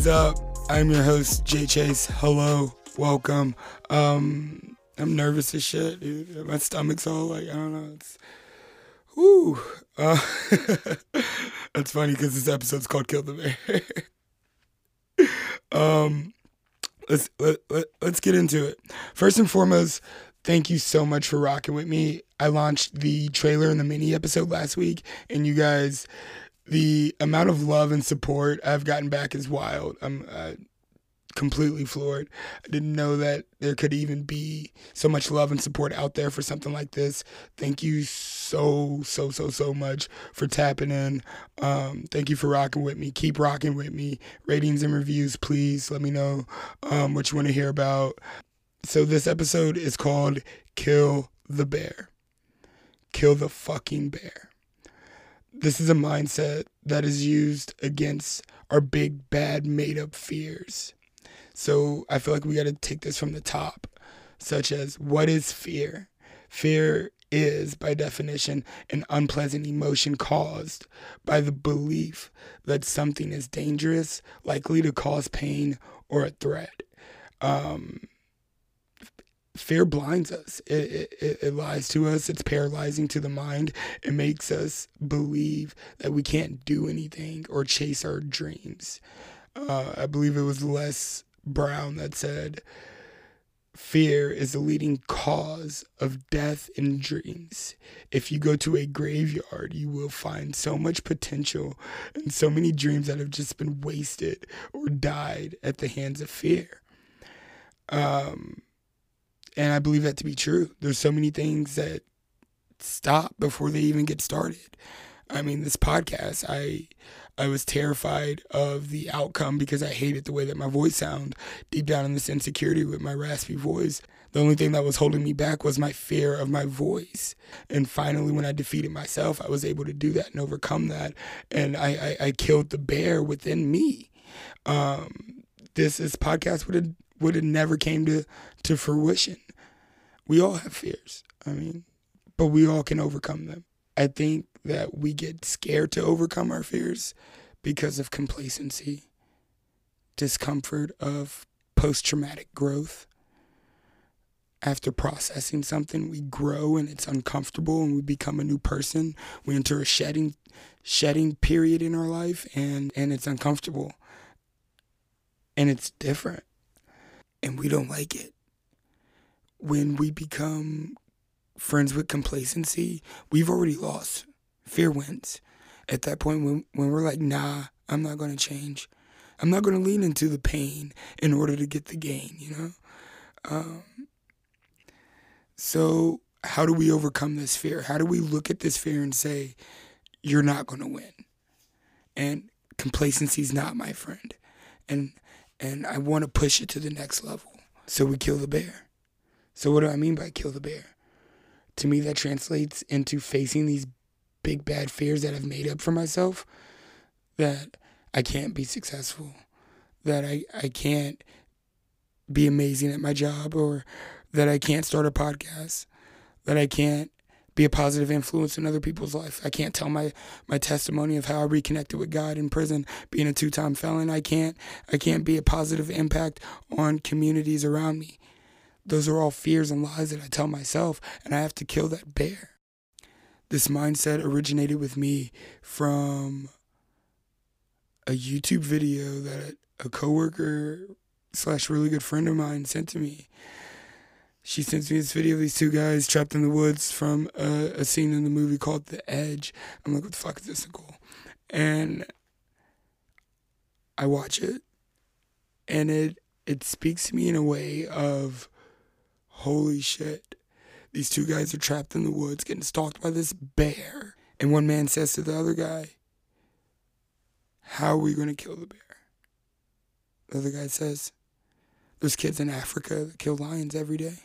Is up? I'm your host, Jay Chase. Hello, welcome. Um, I'm nervous as shit, dude. My stomach's all like, I don't know. It's, whoo. Uh, that's funny because this episode's called Kill the Bear. um, let's let, let, let's get into it. First and foremost, thank you so much for rocking with me. I launched the trailer and the mini episode last week, and you guys the amount of love and support I've gotten back is wild. I'm uh, completely floored. I didn't know that there could even be so much love and support out there for something like this. Thank you so, so, so, so much for tapping in. Um, thank you for rocking with me. Keep rocking with me. Ratings and reviews, please. Let me know um, what you want to hear about. So, this episode is called Kill the Bear. Kill the fucking bear this is a mindset that is used against our big bad made up fears. So I feel like we got to take this from the top, such as what is fear? Fear is, by definition, an unpleasant emotion caused by the belief that something is dangerous, likely to cause pain, or a threat. Um, fear blinds us. It, it, it, lies to us. It's paralyzing to the mind. It makes us believe that we can't do anything or chase our dreams. Uh, I believe it was Les Brown that said, Fear is the leading cause of death in dreams. If you go to a graveyard, you will find so much potential and so many dreams that have just been wasted or died at the hands of fear. Um, and I believe that to be true. There's so many things that stop before they even get started. I mean, this podcast, I I was terrified of the outcome because I hated the way that my voice sounded deep down in this insecurity with my raspy voice. The only thing that was holding me back was my fear of my voice. And finally, when I defeated myself, I was able to do that and overcome that. And I, I, I killed the bear within me. Um, this, this podcast would have would have never came to, to fruition. We all have fears. I mean, but we all can overcome them. I think that we get scared to overcome our fears because of complacency, discomfort of post traumatic growth. After processing something, we grow and it's uncomfortable and we become a new person. We enter a shedding shedding period in our life and, and it's uncomfortable. And it's different and we don't like it. When we become friends with complacency, we've already lost. Fear wins. At that point, when, when we're like, nah, I'm not going to change. I'm not going to lean into the pain in order to get the gain, you know? Um, so, how do we overcome this fear? How do we look at this fear and say, you're not going to win? And complacency is not my friend. And and I want to push it to the next level. So we kill the bear. So what do I mean by kill the bear? To me, that translates into facing these big bad fears that I've made up for myself that I can't be successful, that I, I can't be amazing at my job, or that I can't start a podcast, that I can't be a positive influence in other people's life. I can't tell my my testimony of how I reconnected with God in prison, being a two-time felon. I can't I can't be a positive impact on communities around me. Those are all fears and lies that I tell myself, and I have to kill that bear. This mindset originated with me from a YouTube video that a coworker slash really good friend of mine sent to me she sends me this video of these two guys trapped in the woods from a, a scene in the movie called The Edge. I'm like, what the fuck is this, Nicole? And I watch it, and it it speaks to me in a way of, holy shit, these two guys are trapped in the woods getting stalked by this bear, and one man says to the other guy, How are we going to kill the bear? The other guy says, There's kids in Africa that kill lions every day.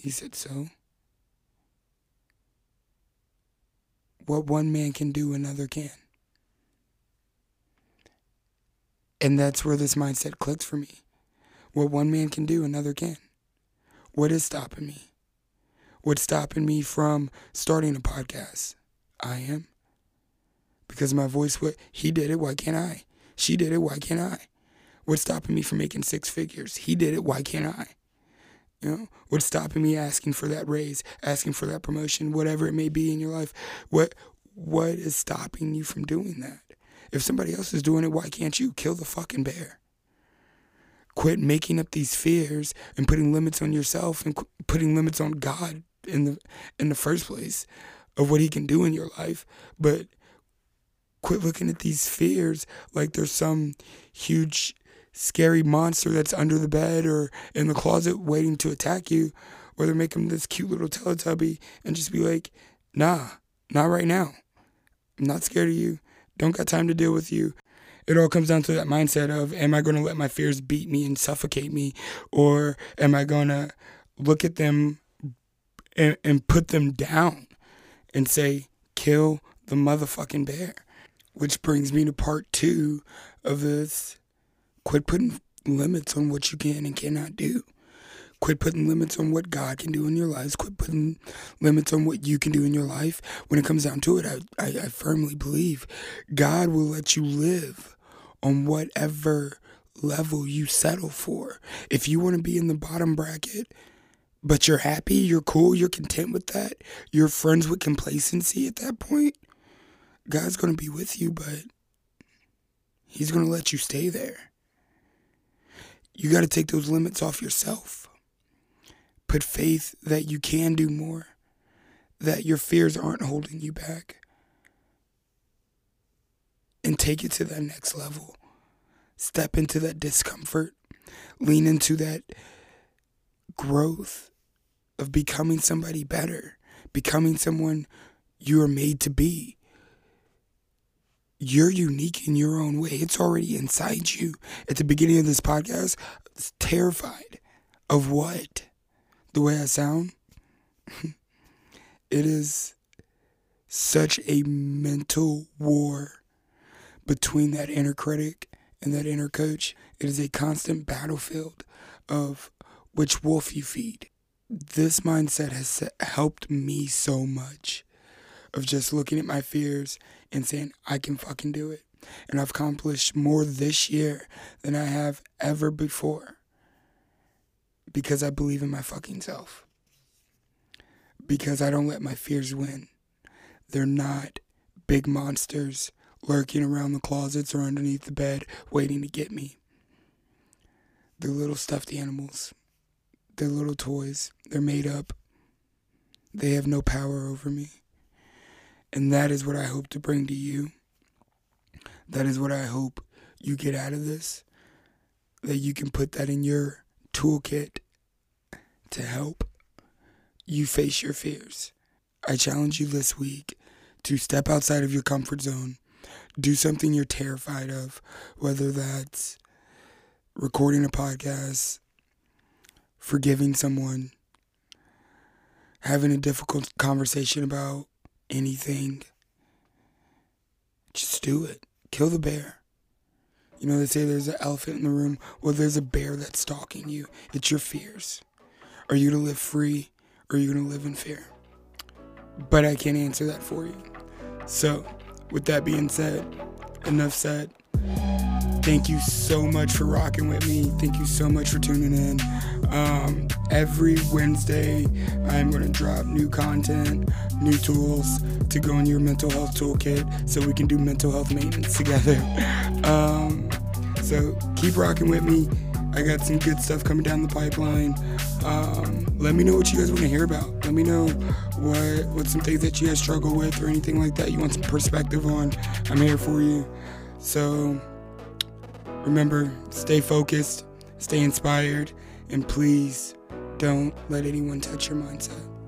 He said, So? What one man can do, another can. And that's where this mindset clicks for me. What one man can do, another can. What is stopping me? What's stopping me from starting a podcast? I am. Because my voice, what he did it, why can't I? She did it, why can't I? What's stopping me from making six figures? He did it, why can't I? You know, what's stopping me asking for that raise, asking for that promotion, whatever it may be in your life? What what is stopping you from doing that? If somebody else is doing it, why can't you kill the fucking bear? Quit making up these fears and putting limits on yourself and qu- putting limits on God in the in the first place of what he can do in your life, but quit looking at these fears like there's some huge scary monster that's under the bed or in the closet waiting to attack you, or they're making this cute little Teletubby and just be like, nah, not right now. I'm not scared of you. Don't got time to deal with you. It all comes down to that mindset of, am I going to let my fears beat me and suffocate me? Or am I going to look at them and, and put them down and say, kill the motherfucking bear? Which brings me to part two of this Quit putting limits on what you can and cannot do. Quit putting limits on what God can do in your lives. Quit putting limits on what you can do in your life. When it comes down to it, I, I, I firmly believe God will let you live on whatever level you settle for. If you want to be in the bottom bracket, but you're happy, you're cool, you're content with that, you're friends with complacency at that point, God's going to be with you, but He's going to let you stay there. You got to take those limits off yourself. Put faith that you can do more, that your fears aren't holding you back. And take it to that next level. Step into that discomfort, lean into that growth of becoming somebody better, becoming someone you are made to be you're unique in your own way. It's already inside you. At the beginning of this podcast, I was terrified of what? The way I sound? it is such a mental war between that inner critic and that inner coach. It is a constant battlefield of which wolf you feed. This mindset has helped me so much of just looking at my fears and saying, I can fucking do it. And I've accomplished more this year than I have ever before because I believe in my fucking self. Because I don't let my fears win. They're not big monsters lurking around the closets or underneath the bed waiting to get me. They're little stuffed animals. They're little toys. They're made up. They have no power over me. And that is what I hope to bring to you. That is what I hope you get out of this. That you can put that in your toolkit to help you face your fears. I challenge you this week to step outside of your comfort zone. Do something you're terrified of, whether that's recording a podcast, forgiving someone, having a difficult conversation about anything, just do it. Kill the bear. You know, they say there's an elephant in the room. Well, there's a bear that's stalking you. It's your fears. Are you going to live free or are you going to live in fear? But I can't answer that for you. So, with that being said, enough said. Thank you so much for rocking with me. Thank you so much for tuning in. Um, every Wednesday, I'm going to drop new content, new tools to go in your mental health toolkit so we can do mental health maintenance together. Um, so keep rocking with me. I got some good stuff coming down the pipeline. Um, let me know what you guys want to hear about. Let me know what what some things that you guys struggle with or anything like that. You want some perspective on? I'm here for you. So Remember, stay focused, stay inspired, and please don't let anyone touch your mindset.